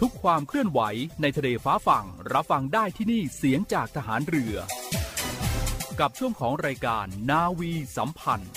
ทุกความเคลื่อนไหวในทะเลฟ้าฝั่งรับฟังได้ที่นี่เสียงจากทหารเรือ กับช่วงของรายการนาวีสัมพันธ์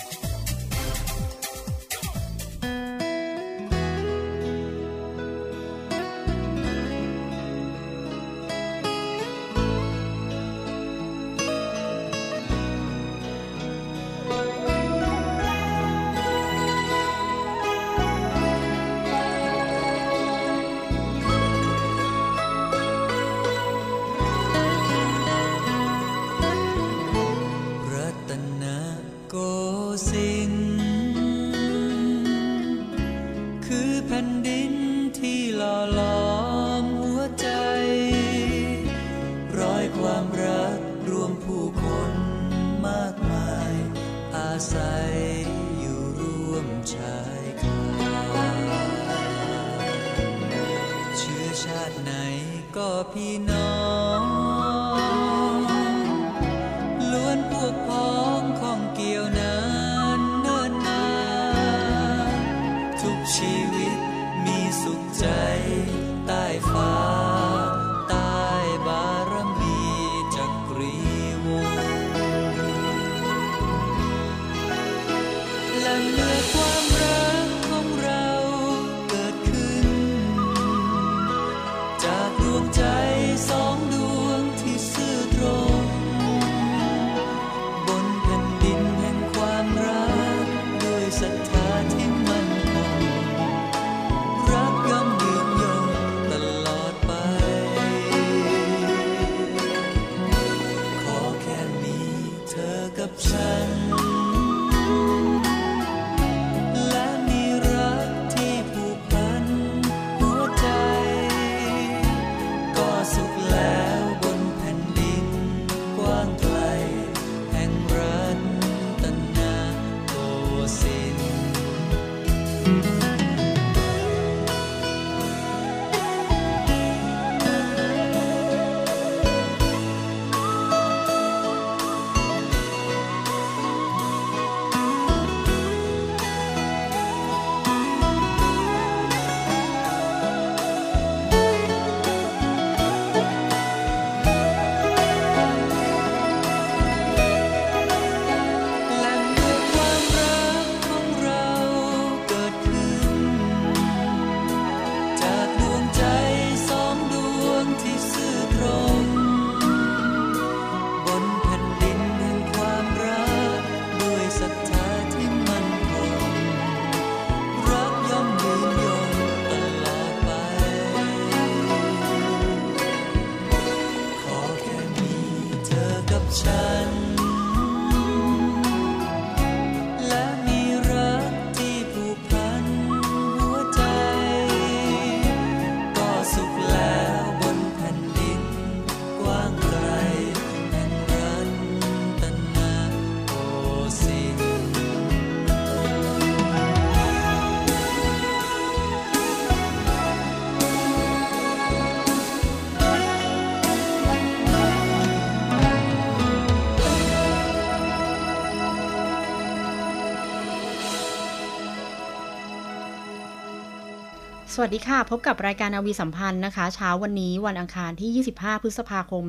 สวัสดีค่ะ พบกับรายการอาวีสัมพันธ์นะคะ เช้าวันนี้วันอังคารที่ 25 พฤษภาคม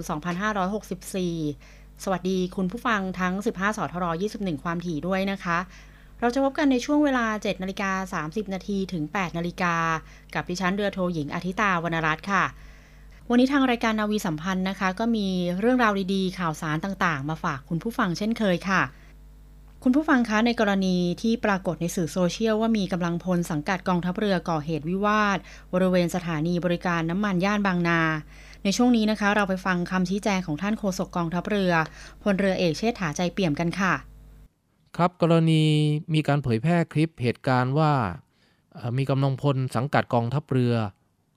2564 สวัสดีคุณผู้ฟังทั้ง 15 สทร 21 ความถี่ด้วยนะคะ เราจะพบกันในช่วงเวลา 7 นาฬิกา 30 นาทีถึง 8 นาฬิกา กับดิฉันเรือโทหญิงอาทิตาวรรณรัตน์ค่ะ วันนี้ทางรายการนาวีสัมพันธ์นะคะ ก็มีเรื่องราวดีๆ ข่าวสารต่างๆ มาฝากคุณผู้ฟังเช่นเคยค่ะ คุณผู้ฟังคะในกรณีที่ปรากฏในสื่อโซเชียลว่ามีกำลังพลสังกัดกองทัพเรือก่อเหตุวิวาท บริเวณสถานีบริการน้ำมันย่านบางนา ในช่วงนี้นะคะ เราไปฟังคำชี้แจงของท่านโฆษกกองทัพเรือพลเรือเอกเชษฐาใจเปี่ยมกันค่ะ ครับกรณีมีการเผยแพร่คลิปเหตุการณ์ว่ามีกำลังพลสังกัดกองทัพเรือ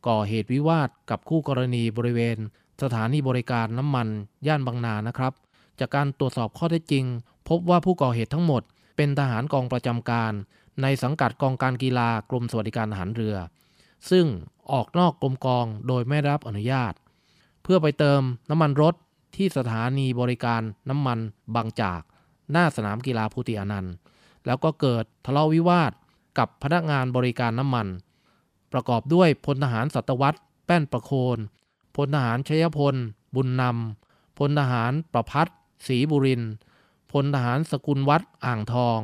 ก่อเหตุวิวาทกับคู่กรณีบริเวณ สถานีบริการน้ำมันย่านบางนานะครับ จากการตรวจสอบข้อเท็จจริง พบว่าผู้ก่อเหตุทั้งหมด เป็นทหารกองประจำการ ในสังกัดกองการกีฬากรมสวัสดิการทหารเรือ ซึ่งออกนอกกรมกองโดยไม่รับอนุญาต เพื่อไปเติมน้ำมันรถที่สถานีบริการน้ำมันบางจาก หน้าสนามกีฬาภูติอนันต์ แล้วก็เกิดทะเลาะวิวาทกับพนักงานบริการน้ำมัน ประกอบด้วยพลทหารสัตวัตแป้นประโคนพลทหารชยพล บุญนำพลทหารประพัฒ ศรีบุรินพลทหารสกุลวัดอ่างทอง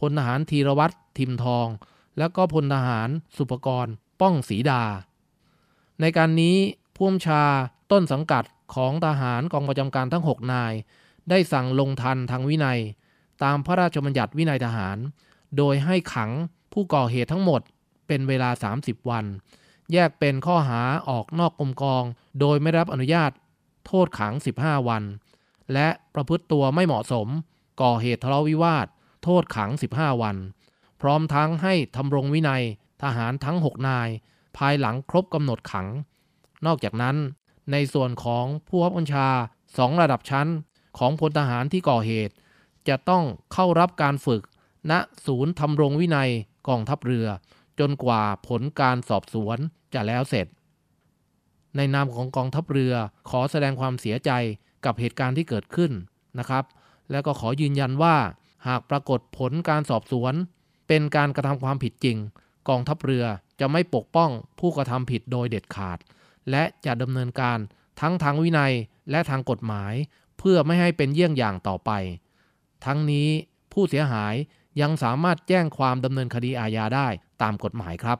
พลทหารธีรวัตรทิมทอง และก็พลทหารสุปกรป้องศรีดา ในการนี้ผู้มชาต้นสังกัดของทหารกองประจำการทั้ง 6 นาย ได้สั่งลงทันทางวินัย ตามพระราชบัญญัติวินัยทหาร โดยให้ขังผู้ก่อเหตุทั้งหมดเป็นเวลา 30 วัน แยกเป็นข้อหาออกนอกกรมกอง โดยไม่รับอนุญาต โทษขัง 15 วัน และประพฤติตัวไม่เหมาะสม ก่อเหตุทะเลาะวิวาท โทษขัง 15 วัน พร้อมทั้งให้ทำรงวินัยทหารทั้ง 6 นาย ภายหลังครบกำหนดขัง นอกจากนั้นในส่วนของผู้บัญชาสองระดับชั้นของพลทหารที่ก่อเหตุ จะต้องเข้ารับการฝึก ณศูนย์ทำรงวินัยกองทัพเรือ จนกว่าผลการสอบสวนจะแล้วเสร็จ ในนามของกองทัพเรือขอแสดงความเสียใจ กับเหตุการณ์ที่เกิดขึ้นนะครับ แล้วก็ขอยืนยันว่า หากปรากฏผลการสอบสวน เป็นการกระทำความผิดจริง กองทัพเรือจะไม่ปกป้องผู้กระทำผิดโดยเด็ดขาด และจะดำเนินการทั้งทางวินัยและทางกฎหมาย เพื่อไม่ให้เป็นเยี่ยงอย่างต่อไป ทั้งนี้ผู้เสียหายยังสามารถแจ้งความดำเนินคดีอาญาได้ตามกฎหมายครับ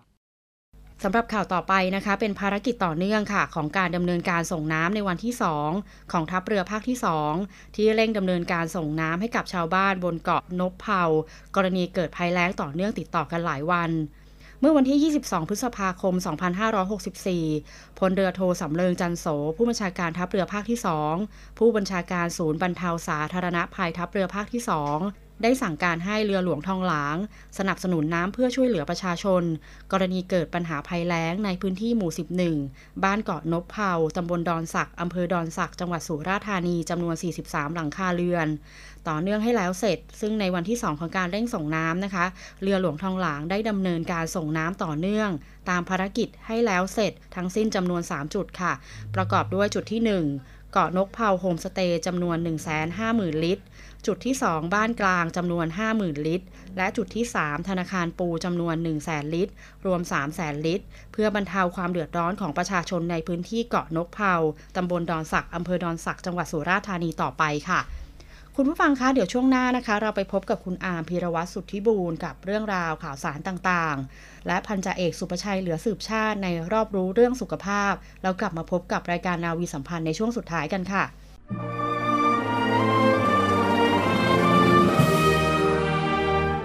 สำหรับข่าวต่อไปนะคะ เป็นภารกิจต่อเนื่องค่ะ ของการดำเนินการส่งน้ำในวันที่ 2 ของทัพเรือภาคที่ 2 ที่เร่งดำเนินการส่งน้ำให้กับชาวบ้านบนเกาะนบเผากรณีเกิดภัยแล้งต่อเนื่องติดต่อกันหลายวันเมื่อวันที่ 22 พฤษภาคม 2564 พลเรือโทสำเริงจันโส ผู้บัญชาการทัพเรือภาคที่ 2 ผู้บัญชาการศูนย์บรรเทาสาธารณภัยทัพเรือภาคที่ 2 ได้สั่งการให้เรือหลวงทองหลาง สนับสนุนน้ำเพื่อช่วยเหลือประชาชน กรณีเกิดปัญหาภัยแล้งในพื้นที่หมู่ 11 บ้านเกาะนบเผาตำบลดอนสักอำเภอดอนสักจังหวัดสุราษฎร์ธานีจำนวน 43 หลังคาเรือน ต่อเนื่องให้แล้วเสร็จ ซึ่งในวันที่ 2 ของการเร่งส่งน้ำนะคะ เรือหลวงทองหลางได้ดำเนินการส่งน้ำต่อเนื่อง ตามภารกิจให้แล้วเสร็จ ทั้งสิ้นจำนวน 3 จุดค่ะ ประกอบด้วยจุดที่ 1 เกาะนกเผาโฮมสเตย์จำนวน 150,000 ลิตร จุดที่ 2 บ้านกลางจำนวน 50,000 ลิตร และจุดที่ 3 ธนาคารปูจำนวน 1 0 0 0 0แลิตร รวม 3 0 0แสนลิตร เพื่อบรรเทาความเดือดร้อนของประชาชนในพื้นที่เกาะนกเผาตำบลดอนสักอำเภอดอนสักจังหวัดสุราษฎร์ธานีต่อไปค่ะคุณผู้ฟังคะเดี๋ยวช่วงหน้านะคะ เราไปพบกับคุณอามพีรวัตรสุทธิบูรณ์กับเรื่องราวข่าวสารต่างๆ และพันจ่าเอกสุประชัยเหลือสืบชาติในรอบรู้เรื่องสุขภาพ แล้วกลับมาพบกับรายการนาวีสัมพันธ์ในช่วงสุดท้ายกันค่ะ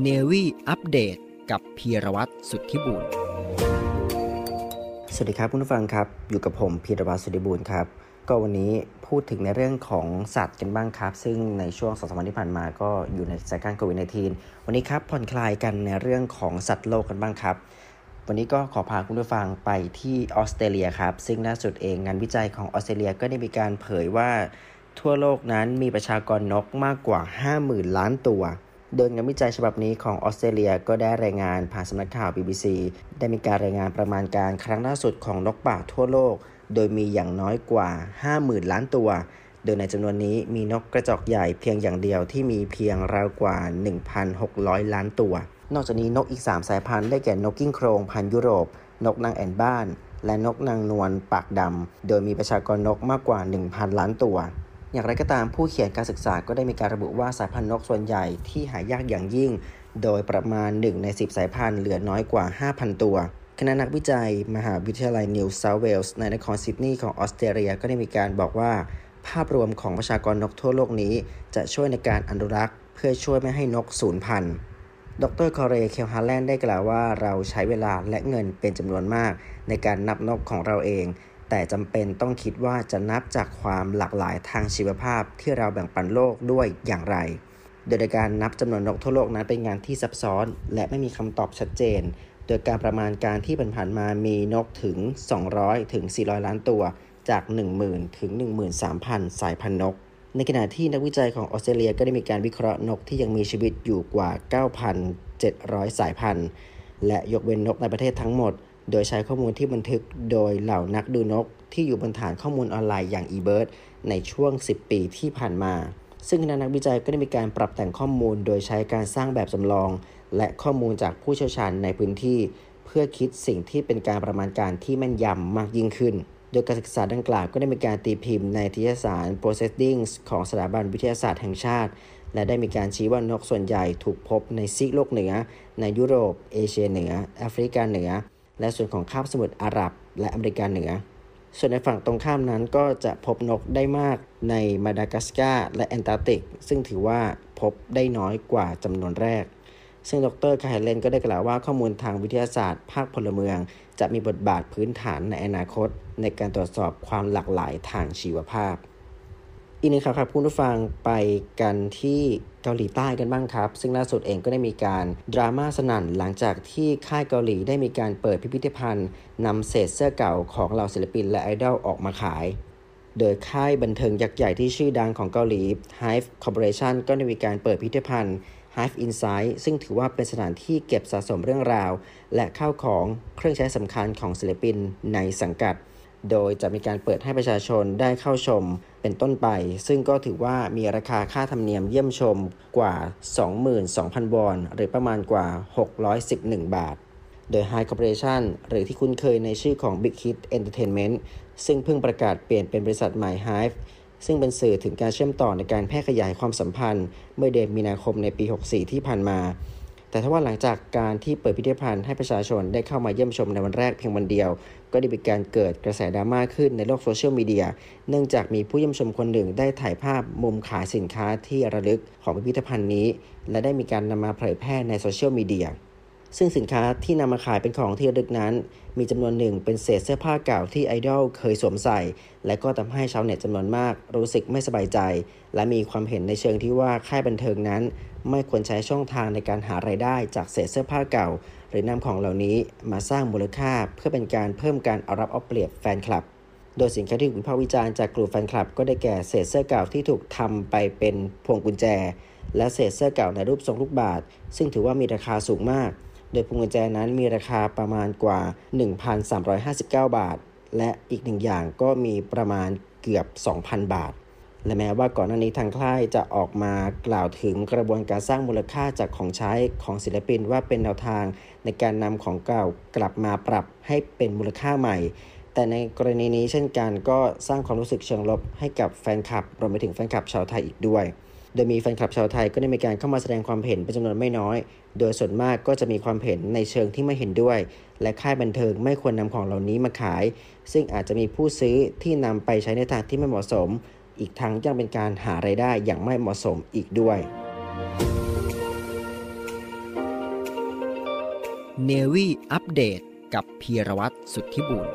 เนวี่อัปเดตกับพีรวัตรสุทธิบุญสวัสดีครับคุณผู้ฟังครับ อยู่กับผมพีรวัตรสุทธิบุญครับ ก็วันนี้พูดถึงในเรื่องของสัตว์กันบ้างครับ ซึ่งในช่วงสองสามวันที่ผ่านมาก็อยู่ในสถานการณ์โควิด -19 วันนี้ครับผ่อนคลายกันในเรื่องของสัตว์โลกกันบ้างครับ วันนี้ก็ขอพาคุณผู้ฟังไปที่ออสเตรเลียครับ ซึ่งล่าสุดเองงานวิจัยของออสเตรเลียก็ได้มีการเผยว่าทั่วโลกนั้นมีประชากรนกมากกว่า 50,000 ล้านตัว โดยงานวิจัยฉบับนี้ของออสเตรเลียก็ได้รายงานผ่านสำนักข่าว BBC ได้มีการรายงานประมาณการครั้งล่าสุดของนกป่าทั่วโลก โดยมีอย่างน้อยกว่า 50,000 ล้านตัว โดยในจำนวนนี้มีนกกระจอกใหญ่เพียงอย่างเดียวที่มีเพียงราวกว่า 1,600 ล้านตัว นอกจากนี้นกอีก 3 สายพันธุ์ได้แก่นกกิ้งโครงพันยุโรป นกนางแอ่นบ้าน และนกนางนวลปากดำโดยมีประชากรนกมากกว่า 1,000 ล้านตัว อย่างไรก็ตามผู้เขียนการศึกษาก็ได้มีการระบุว่าสายพันธุ์นกส่วนใหญ่ที่หายากอย่างยิ่ง โดยประมาณ 1 ใน 10 สายพันธุ์เหลือน้อยกว่า 5,000 ตัวคณะนักวิจัย มหาวิทยาลัยนิวเซาท์เวลส์ในนครซิดนีย์ของออสเตรเลียก็ได้มีการบอกว่า ภาพรวมของประชากรนกทั่วโลกนี้ จะช่วยในการอนุรักษ์ เพื่อช่วยไม่ให้นกสูญพันธุ์ดรคอเรเคลฮาร์แลนด์ได้กล่าวว่าเราใช้เวลาและเงินเป็นจำนวนมากในการนับนกของเราเอง แต่จำเป็นต้องคิดว่าจะนับจากความหลากหลายทางชีวภาพที่เราแบ่งปันโลกด้วยอย่างไร โดยการนับจำนวนนกทั่วโลกนั้นเป็นงานที่ซับซ้อน และไม่มีคำตอบชัดเจน โดยการประมาณการที่ผ่านมามีนกถึง 200 ถึง 400 ล้านตัว จาก 10,000 ถึง 13,000 สายพันธุ์นก ในขณะที่นักวิจัยของออสเตรเลียก็ได้มีการวิเคราะห์นกที่ยังมีชีวิตอยู่กว่า 9,700 สายพันธุ์ และยกเว้นนกในประเทศทั้งหมด โดยใช้ข้อมูลที่บันทึกโดยเหล่านักดูนกที่อยู่บนฐานข้อมูลออนไลน์อย่าง eBird ในช่วง 10 ปีที่ผ่านมา ซึ่งคณะนักวิจัยก็ได้มีการปรับแต่งข้อมูล โดยใช้การสร้างแบบจำลอง และข้อมูลจากผู้เชี่ยวชาญในพื้นที่ เพื่อคิดสิ่งที่เป็นการประมาณการที่แม่นยำมากยิ่งขึ้น โดยการศึกษาดังกล่าวก็ได้มีการตีพิมพ์ในนิตยสาร Proceedings ของสถาบันวิทยาศาสตร์แห่งชาติ และได้มีการชี้ว่านกส่วนใหญ่ถูกพบในซีกโลกเหนือ ในยุโรป เอเชียเหนือ แอฟริกาเหนือ และส่วนของคาบสมุทรอาหรับและอเมริกาเหนือ ส่วนในฝั่งตรงข้ามนั้นก็จะพบนกได้มากในมาดากัสการ์และแอนตาร์กติก ซึ่งถือว่าพบได้น้อยกว่าจำนวนแรก ซึ่งดรคาเฮเลนก็ได้กล่าวว่าข้อมูลทางวิทยาศาสตร์ ภาคพลเมือง จะมีบทบาทพื้นฐานในอนาคต ในการตรวจสอบความหลากหลายทางชีวภาพ อีกหนึ่งข่าวครับคุณผู้ฟังไปกันที่เกาหลีใต้กันบ้างครับ ซึ่งล่าสุดเองก็ได้มีการดราม่าสนั่นหลังจากที่ค่ายเกาหลีได้มีการเปิดพิพิธภัณฑ์นำเศษเสื้อเก่าของเหล่าศิลปินและไอดอลออกมาขาย โดยค่ายบันเทิงยักษ์ใหญ่ที่ชื่อดังของเกาหลี Hive Corporation ก็ได้มีการเปิดพิพิธภัณฑ์ Hive Insight ซึ่งถือว่าเป็นสถานที่เก็บสะสมเรื่องราว และข้าวของเครื่องใช้สำคัญของศิลปินในสังกัด โดยจะมีการเปิดให้ประชาชนได้เข้าชมเป็นต้นไป ซึ่งก็ถือว่ามีราคาค่าธรรมเนียมเยี่ยมชมกว่า 22,000 วอน หรือประมาณกว่า 611 บาท โดย High Corporation หรือที่คุ้นเคยในชื่อของ Big Hit Entertainment ซึ่งเพิ่งประกาศเปลี่ยนเป็นบริษัทใหม่ Hive ซึ่งเป็นสื่อถึงการเชื่อมต่อในการแพร่ขยายความสัมพันธ์ เมื่อเดือนมีนาคมในปี 64 ที่ผ่านมาแต่ถ้าว่าหลังจากการที่เปิดพิพิธภัณฑ์ให้ประชาชนได้เข้ามาเยี่ยมชมในวันแรกเพียงวันเดียว ก็ได้มีการเกิดกระแสดราม่าขึ้นในโลกโซเชียลมีเดีย เนื่องจากมีผู้เยี่ยมชมคนหนึ่งได้ถ่ายภาพมุมขายสินค้าที่ระลึกของพิพิธภัณฑ์นี้ และได้มีการนำมาเผยแพร่ในโซเชียลมีเดียซึ่งสินค้าที่นำมาขายเป็นของที่ระลึกนั้น มีจำนวนหนึ่งเป็นเศษเสื้อผ้าเก่าที่ไอดอลเคยสวมใส่ และก็ทำให้ชาวเน็ตจำนวนมากรู้สึกไม่สบายใจ และมีความเห็นในเชิงที่ว่าค่ายบันเทิงนั้น ไม่ควรใช้ช่องทางในการหารายได้จากเศษเสื้อผ้าเก่า หรือนำของเหล่านี้มาสร้างมูลค่าเพื่อเป็นการเพิ่มการเอารับเอาเปรียบแฟนคลับ โดยสินค้าที่ถูกวิพากษ์วิจารณ์จากกลุ่มแฟนคลับ ก็ได้แก่เศษเสื้อเก่าที่ถูกทำไปเป็นพวงกุญแจ และเศษเสื้อเก่าในรูปทรงลูกบาศก์ซึ่งถือว่ามีราคาสูงมาก โดยพวงกุญแจนั้นมีราคาประมาณกว่า 1,359 บาท และอีกหนึ่งอย่างก็มีประมาณเกือบ 2,000 บาท และแม้ว่าก่อนหน้านี้ทางค่ายจะออกมากล่าวถึงกระบวนการสร้างมูลค่าจากของใช้ของศิลปินว่าเป็นแนวทางในการนำของเก่ากลับมาปรับให้เป็นมูลค่าใหม่ แต่ในกรณีนี้เช่นกันก็สร้างความรู้สึกเชิงลบให้กับแฟนคลับรวมไปถึงแฟนคลับชาวไทยอีกด้วย โดยมีแฟนคลับชาวไทยก็ได้มีการเข้ามาแสดงความเห็นเป็นจำนวนไม่น้อย โดยส่วนมากก็จะมีความเห็นในเชิงที่ไม่เห็นด้วย และค่ายบันเทิงไม่ควรนำของเหล่านี้มาขาย ซึ่งอาจจะมีผู้ซื้อที่นำไปใช้ในทางที่ไม่เหมาะสม อีกทั้งยังเป็นการหาไรายได้อย่างไม่เหมาะสมอีกด้วย เนวี่อัปเดตกับพีรวัตรสุทธิบุญ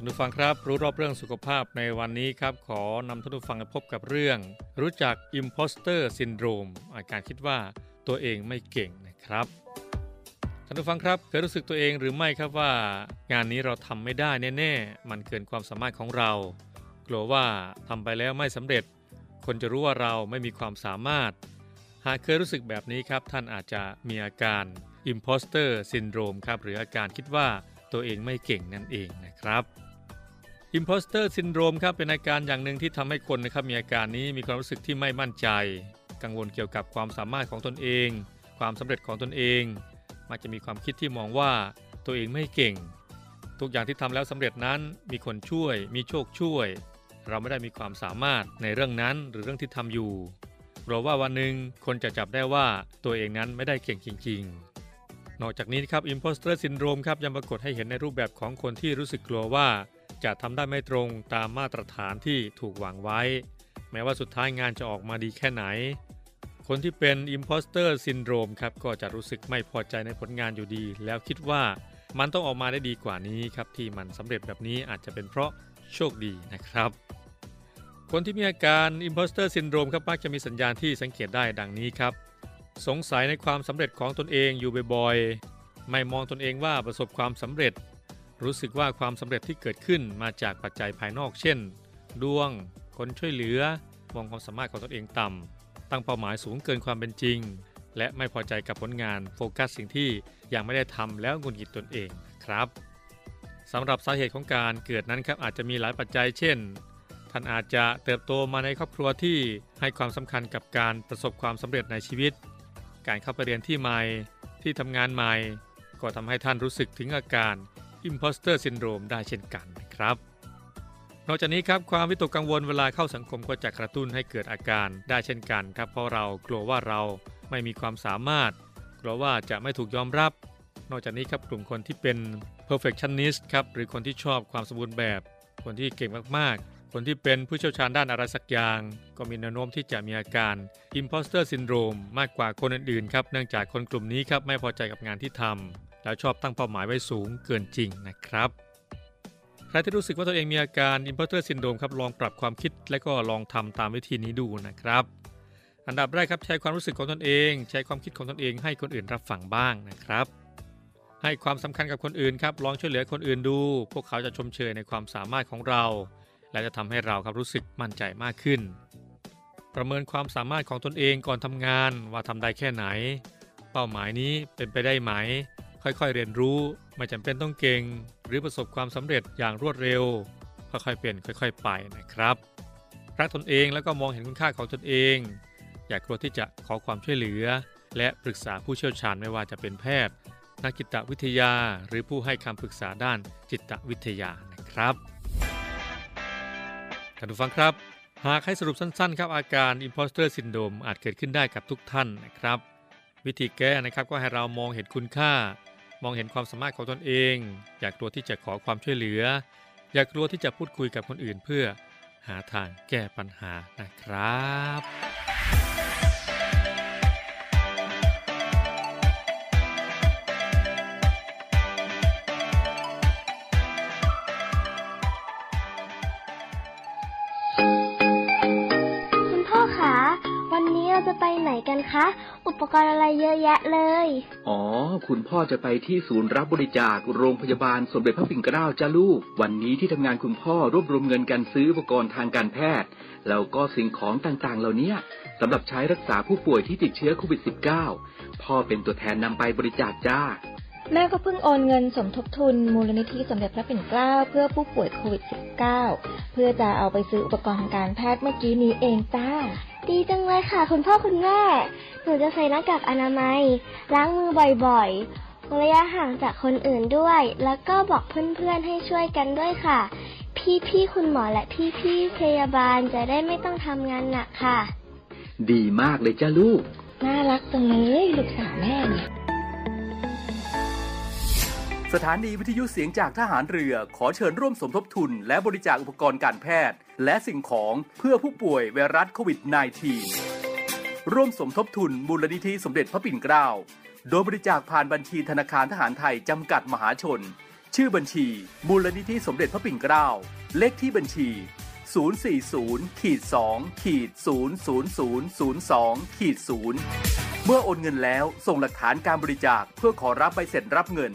ท่านผู้ฟังครับ รู้รอบเรื่องสุขภาพในวันนี้ครับ ขอนำท่านผู้ฟังไปพบกับเรื่อง รู้จัก Imposter Syndrome อาการคิดว่าตัวเองไม่เก่งนะครับท่านผู้ฟังครับเคยรู้สึกตัวเองหรือไม่ครับว่า งานนี้เราทำไม่ได้แน่ๆ มันเกินความสามารถของเรา กลัวว่าทำไปแล้วไม่สำเร็จ คนจะรู้ว่าเราไม่มีความสามารถ หากเคยรู้สึกแบบนี้ครับ ท่านอาจจะมีอาการ Imposter Syndrome ครับหรืออาการคิดว่าตัวเองไม่เก่งนั่นเองนะครับ Imposter Syndrome ครับเป็นอาการอย่างหนึ่งที่ทำให้คนนะครับมีอาการนี้มีความรู้สึกที่ไม่มั่นใจ กังวลเกี่ยวกับความสามารถของตนเอง ความสำเร็จของตนเอง มักจะมีความคิดที่มองว่าตัวเองไม่เก่ง ทุกอย่างที่ทำแล้วสำเร็จนั้นมีคนช่วย มีโชคช่วย เราไม่ได้มีความสามารถในเรื่องนั้นหรือเรื่องที่ทำอยู่กลัวว่าวันหนึ่งคนจะจับได้ว่าตัวเองนั้นไม่ได้เก่งจริง ๆนอกจากนี้ครับ Imposter Syndrome ครับยังปรากฏให้เห็นในรูปแบบของคนที่รู้สึกกลัวว่า จะทำได้ไม่ตรงตามมาตรฐานที่ถูกวางไว้ แม้ว่าสุดท้ายงานจะออกมาดีแค่ไหน คนที่เป็น Imposter Syndrome ครับก็จะรู้สึกไม่พอใจในผลงานอยู่ดี แล้วคิดว่ามันต้องออกมาได้ดีกว่านี้ครับที่มันสำเร็จแบบนี้อาจจะเป็นเพราะโชคดีนะครับ คนที่มีอาการ Imposter Syndrome ครับมักจะมีสัญญาณที่สังเกตได้ดังนี้ครับ สงสัยในความสำเร็จของตนเองอยู่บ่อยๆไม่มองตนเองว่าประสบความสำเร็จ รู้สึกว่าความสำเร็จที่เกิดขึ้นมาจากปัจจัยภายนอก เช่น ดวง คนช่วยเหลือ มองความสามารถของตนเองต่ำตั้งเป้าหมายสูงเกินความเป็นจริง และไม่พอใจกับผลงานโฟกัสสิ่งที่ยังไม่ได้ทำแล้วงุดหงิดตนเองครับสำหรับสาเหตุของการเกิดนั้นครับอาจจะมีหลายปัจจัย เช่น ท่านอาจจะเติบโตมาในครอบครัวที่ให้ความสำคัญกับการประสบความสำเร็จในชีวิต การเข้าไปเรียนที่ใหม่ที่ทำงานใหม่ ก็ทำให้ท่านรู้สึกถึงอาการ Imposter Syndrome ได้เช่นกันนะครับ นอกจากนี้ครับความวิตกกังวลเวลาเข้าสังคมก็จะกระตุ้นให้เกิดอาการได้เช่นกันครับเพราะเรากลัวว่าเราไม่มีความสามารถ กลัวว่าจะไม่ถูกยอมรับ นอกจากนี้ครับกลุ่มคนที่เป็น perfectionist ครับหรือคนที่ชอบความสมบูรณ์แบบ คนที่เก่งมากๆ คนที่เป็นผู้เชี่ยวชาญด้านอะไรสักอย่าง ก็มีแนวโน้มที่จะมีอาการ imposter syndrome มากกว่าคนอื่นๆครับเนื่องจากคนกลุ่มนี้ครับไม่พอใจกับงานที่ทำ แล้วชอบตั้งเป้าหมายไว้สูงเกินจริงนะครับ ใครที่รู้สึกว่าตัวเองมีอาการ imposter syndrome ครับลองปรับความคิดและก็ลองทำตามวิธีนี้ดูนะครับ อันดับแรกครับใช้ความรู้สึกของตนเอง ใช้ความคิดของตนเองให้คนอื่นรับฟังบ้างนะครับ ให้ความสำคัญกับคนอื่นครับลองช่วยเหลือคนอื่นดู พวกเขาจะชมเชยในความสามารถของเรา และจะทำให้เราครับรู้สึกมั่นใจมากขึ้น ประเมินความสามารถของตนเองก่อนทำงานว่าทำได้แค่ไหน เป้าหมายนี้เป็นไปได้ไหม ค่อยๆเรียนรู้ไม่จำเป็นต้องเก่ง หรือประสบความสำเร็จอย่างรวดเร็ว ค่อยๆเป็นค่อยๆไปนะครับ รักตนเองแล้วก็มองเห็นคุณค่าของตนเอง อย่ากลัวที่จะขอความช่วยเหลือ และปรึกษาผู้เชี่ยวชาญไม่ว่าจะเป็นแพทย์ นักจิตวิทยา หรือผู้ให้คำปรึกษาด้านจิตวิทยานะครับท่านผู้ฟังครับหากให้สรุปสั้นๆ ครับอาการ Imposter Syndrome อาจเกิดขึ้นได้กับทุกท่านนะครับ วิธีแก้นะครับก็ให้เรามองเห็นคุณค่า มองเห็นความสามารถของตนเอง อยากกลัวที่จะขอความช่วยเหลือ อยากกลัวที่จะพูดคุยกับคนอื่นเพื่อหาทางแก้ปัญหานะครับ กันคะ อุปกรณ์อะไรเยอะแยะเลย อ๋อ คุณพ่อจะไปที่ศูนย์รับบริจาคโรงพยาบาลสมเด็จพระปิ่นเกล้าจ้าลูก วันนี้ที่ทำงานคุณพ่อรวบรวมเงินการซื้ออุปกรณ์ทางการแพทย์ แล้วก็สิ่งของต่างๆ เหล่านี้สำหรับใช้รักษาผู้ป่วยที่ติดเชื้อโควิด -19 พ่อเป็นตัวแทนนำไปบริจาคจ้า แม่ก็เพิ่งโอนเงินสมทบทุน มูลนิธิสมเด็จพระปิ่นเกล้าเพื่อผู้ป่วยโควิด -19 เพื่อจะเอาไปซื้ออุปกรณ์ทางการแพทย์เมื่อกี้นี้เองจ้า ดีจังเลยค่ะ คุณพ่อคุณแม่ หนูจะใส่หน้ากากอนามัย ล้างมือบ่อยๆระยะห่างจากคนอื่นด้วย แล้วก็บอกเพื่อนๆให้ช่วยกันด้วยค่ะ พี่ๆคุณหมอและพี่ๆพยาบาลจะได้ไม่ต้องทำงานหนักค่ะ ดีมากเลยจ้าลูก น่ารักจังเลยลูกสาวแม่เนี่ย สถานีวิทยุเสียงจากทหารเรือขอเชิญร่วมสมทบทุน และบริจาคอุปกรณ์การแพทย์ และสิ่งของเพื่อผู้ป่วยไวรัสโควิด -19 ร่วมสมทบทุนมูลนิธิสมเด็จพระปิ่นเกล้า โดยบริจาคผ่านบัญชีธนาคารทหารไทยจำกัดมหาชน ชื่อบัญชี มูลนิธิสมเด็จพระปิ่นเกล้า เลขที่บัญชี 040ขีด2ขีด00002ขีด0เมื่อโอนเงินแล้วส่งหลักฐานการบริจาคเพื่อขอรับใบเสร็จรับเงิน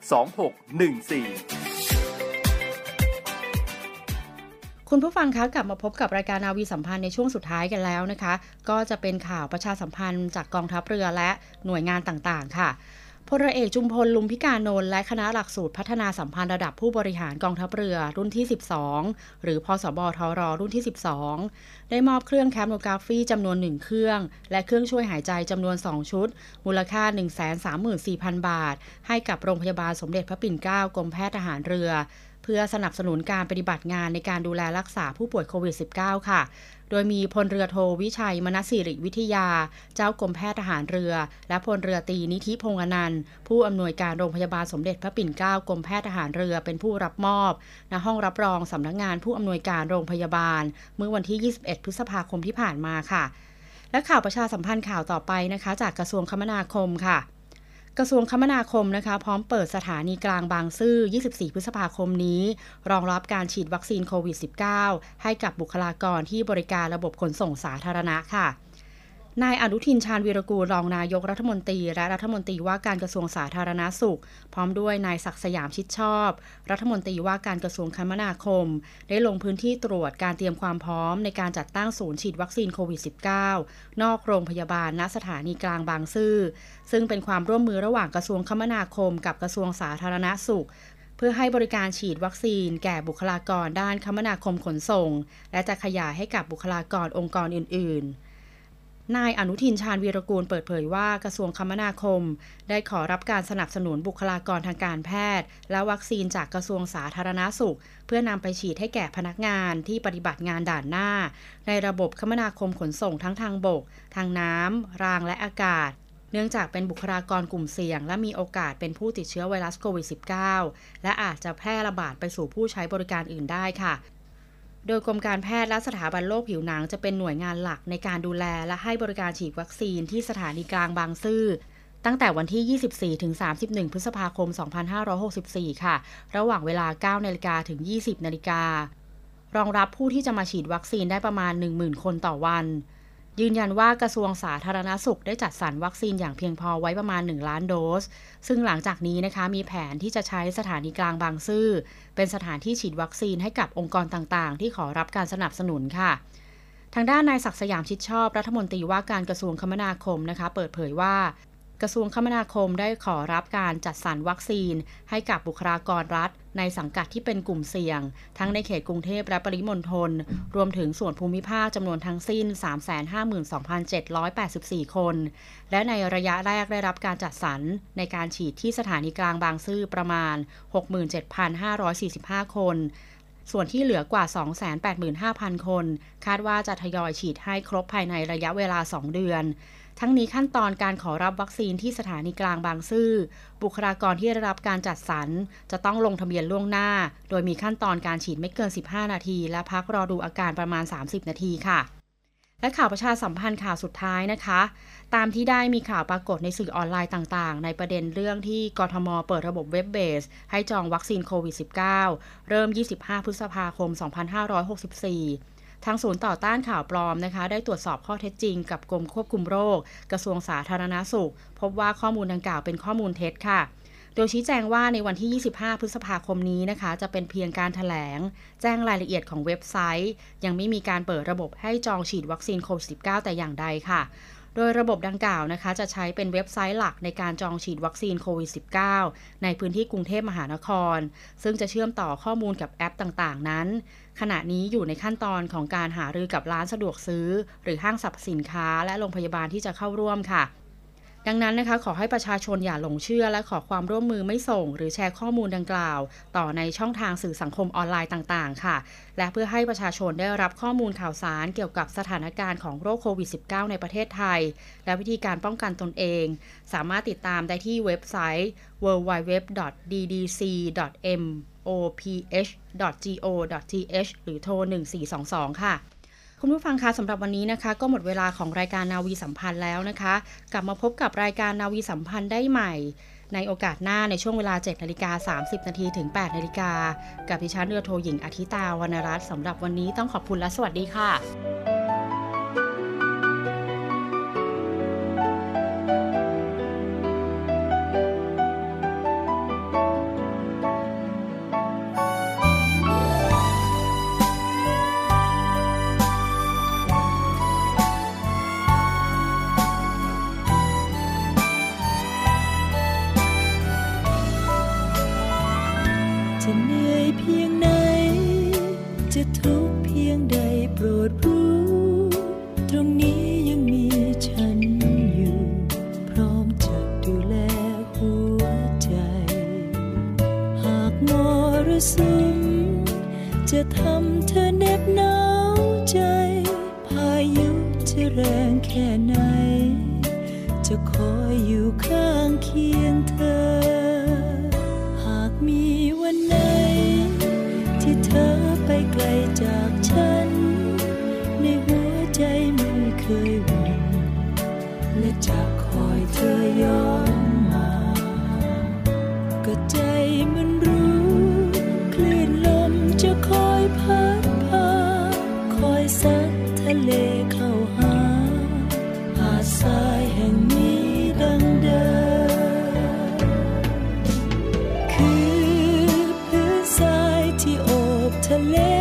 2614 คุณผู้ฟังคะกลับมาพบกับรายการนาวีสัมพันธ์ในช่วงสุดท้ายกันแล้วนะคะ ก็จะเป็นข่าวประชาสัมพันธ์จากกองทัพเรือและหน่วยงานต่างๆ ค่ะพลเรือเอกจุมพลลุมพิการนนท์และคณะหลักสูตรพัฒนาสัมพันธ์ระดับผู้บริหารกองทัพเรือรุ่นที่ 12 หรือพสบทรรุ่นที่ 12 ได้มอบเครื่องแคมโนกราฟีจำนวน 1 เครื่อง และเครื่องช่วยหายใจจำนวน 2 ชุด มูลค่า 134,000 บาท ให้กับโรงพยาบาลสมเด็จพระปิ่นเกล้ากรมแพทย์ทหารเรือ เพื่อสนับสนุนการปฏิบัติงานในการดูแลรักษาผู้ป่วยโควิด -19 ค่ะโดยมีพลเรือโทวิชัยมนสิริวิทยา เจ้ากรมแพทย์ทหารเรือ และพลเรือตีนิธิพงษ์อนันต์ผู้อำนวยการโรงพยาบาลสมเด็จพระปิ่นเกล้ากรมแพทย์ทหารเรือเป็นผู้รับมอบ ณห้องรับรองสำนักงงานผู้อำนวยการโรงพยาบาล เมื่อวันที่ 21พฤษภาคมที่ผ่านมาค่ะ และข่าวประชาสัมพันธ์ข่าวต่อไปนะคะ จากกระทรวงคมนาคมค่ะ กระทรวงคมนาคมนะคะ พร้อมเปิดสถานีกลางบางซื่อ 24 พฤษภาคมนี้ รองรับการฉีดวัคซีนโควิด -19 ให้กับบุคลากรที่บริการระบบขนส่งสาธารณะค่ะ นายอนุทินชาญวีรกูลรองนายกรัฐมนตรี และรัฐมนตรีว่าการกระทรวงสาธารณาสุข พร้อมด้วยนายศักดิ์สยามชิดชอบ รัฐมนตรีว่าการกระทรวงคมนาคม ได้ลงพื้นที่ตรวจการเตรียมความพร้อมในการจัดตั้งศูนย์ฉีดวัคซีนโควิด -19 นอกโรงพยาบาลณสถานีกลางบางซื่อ ซึ่งเป็นความร่วมมือระหว่างกระทรวงคมนาคม กับกระทรวงสาธารณาสุขเพื่อให้บริการฉีดวัคซีนแก่บุคลากรด้านคมนาคมขนส่ง และจะขยายให้กับบุคลากรองค์กรอื่น ๆ นายอนุทินชาญวีรกูลเปิดเผยว่ากระทรวงคมนาคม ได้ขอรับการสนับสนุนบุคลากรทางการแพทย์ และวัคซีนจากกระทรวงสาธารณาสุข เพื่อนำไปฉีดให้แก่พนักงานที่ปฏิบัติงานด่านหน้า ในระบบคมนาคมขนส่งทั้งทางบก ทางน้ำรางและอากาศเนื่องจากเป็นบุคลากรกลุ่มเสี่ยง และมีโอกาสเป็นผู้ติดเชื้อไวรัสโควิด -19 และอาจจะแพร่ระบาดไปสู่ผู้ใช้บริการอื่นได้ค่ะ โดยกรมการแพทย์และสถาบันโรคผิวหนังจะเป็นหน่วยงานหลักในการดูแลและให้บริการฉีดวัคซีนที่สถานีกลางบางซื่อตั้งแต่วันที่ 24 ถึง 31 พฤษภาคม 2564 ค่ะ ระหว่างเวลา 9 นาฬิกาถึง 20 นาฬิการองรับผู้ที่จะมาฉีดวัคซีนได้ประมาณ 10,000 คนต่อวัน ยืนยันว่ากระทรวงสาธารณสุขได้จัดสรรวัคซีนอย่างเพียงพอไว้ประมาณ 1 ล้านโดส ซึ่งหลังจากนี้นะคะมีแผนที่จะใช้สถานีกลางบางซื่อ เป็นสถานที่ฉีดวัคซีนให้กับองค์กรต่างๆ ที่ขอรับการสนับสนุนค่ะทางด้านนายศักดิ์สยามชิดชอบรัฐมนตรีว่าการกระทรวงคมนาคมนะคะ เปิดเผยว่า กระทรวงคมนาคมได้ขอรับการจัดสรรวัคซีน ให้กับบุคลากรรัฐ ในสังกัดที่เป็นกลุ่มเสี่ยง ทั้งในเขตกรุงเทพและปริมณฑลรวมถึงส่วนภูมิภาคจำนวนทั้งสิ้น 352,784 คน และในระยะแรกได้รับการจัดสรรในการฉีดที่สถานีกลางบางซื่อประมาณ 67,545 คนส่วนที่เหลือกว่า 285,000 คน คาดว่าจะทยอยฉีดให้ครบภายในระยะเวลา 2 เดือน ทั้งนี้ขั้นตอนการขอรับวัคซีนที่สถานีกลางบางซื่อ บุคลากรที่ได้รับการจัดสรร จะต้องลงทะเบียนล่วงหน้า โดยมีขั้นตอนการฉีดไม่เกิน 15 นาที และพักรอดูอาการประมาณ 30 นาทีค่ะและข่าวประชาสัมพันธ์ข่าวสุดท้ายนะคะ ตามที่ได้มีข่าวปรากฏในสื่อออนไลน์ต่างๆ ในประเด็นเรื่องที่กทมเปิดระบบเว็บเบส ให้จองวัคซีนโควิด -19 เริ่ม 25 พฤษภาคม 2564 ทางศูนย์ต่อต้านข่าวปลอมนะคะ ได้ตรวจสอบข้อเท็จจริงกับกรมควบคุมโรค กระทรวงสาธารณาสุข พบว่าข้อมูลดังกล่าวเป็นข้อมูลเท็จค่ะโดยชี้แจงว่าในวันที่ 25 พฤษภาคมนี้นะคะ จะเป็นเพียงการถแถลง แจ้งรายละเอียดของเว็บไซต์ ยังไม่มีการเปิดระบบให้จองฉีดวัคซีนโควิด -19 แต่อย่างใดค่ะ โดยระบบดังกล่าวนะคะ จะใช้เป็นเว็บไซต์หลักในการจองฉีดวัคซีนโควิด -19 ในพื้นที่กรุงเทพมหานคร ซึ่งจะเชื่อมต่อข้อมูลกับแอปต่างๆ นั้น ขณะนี้อยู่ในขั้นตอนของการหารือกับร้านสะดวกซื้อ หรือห้างสรรพสินค้าและโรงพยาบาลที่จะเข้าร่วมค่ะ ดังนั้นนะคะ ขอให้ประชาชนอย่าหลงเชื่อ และขอความร่วมมือไม่ส่ง หรือแชร์ข้อมูลดังกล่าว ต่อในช่องทางสื่อสังคมออนไลน์ต่างๆ ค่ะ และเพื่อให้ประชาชนได้รับข้อมูลข่าวสารเกี่ยวกับสถานการณ์ของโรคโควิด -19 ในประเทศไทย และวิธีการป้องกันตนเอง สามารถติดตามได้ที่เว็บไซต์ www.ddc.moph go.th หรือโทร 1422 ค่ะ คุณผู้ฟังคะสำหรับวันนี้นะคะ ก็หมดเวลาของรายการนาวีสัมพันธ์แล้วนะคะ กลับมาพบกับรายการนาวีสัมพันธ์ได้ใหม่ ในโอกาสหน้าในช่วงเวลา 7นาฬิกา30นาทีถึง8นาฬิกากับดิฉันเรือโทหญิงอาทิตาวรรณรัตน์สำหรับวันนี้ต้องขอบคุณและสวัสดีค่ะ ได้โปรดรู้ ตรงนี้ยังมีฉันอยู่ พร้อมจะดูแลหัวใจ หากมรสุมจะทำเธอเน็บหนาวใจ พายุจะแรงแค่ไหน 的脸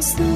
things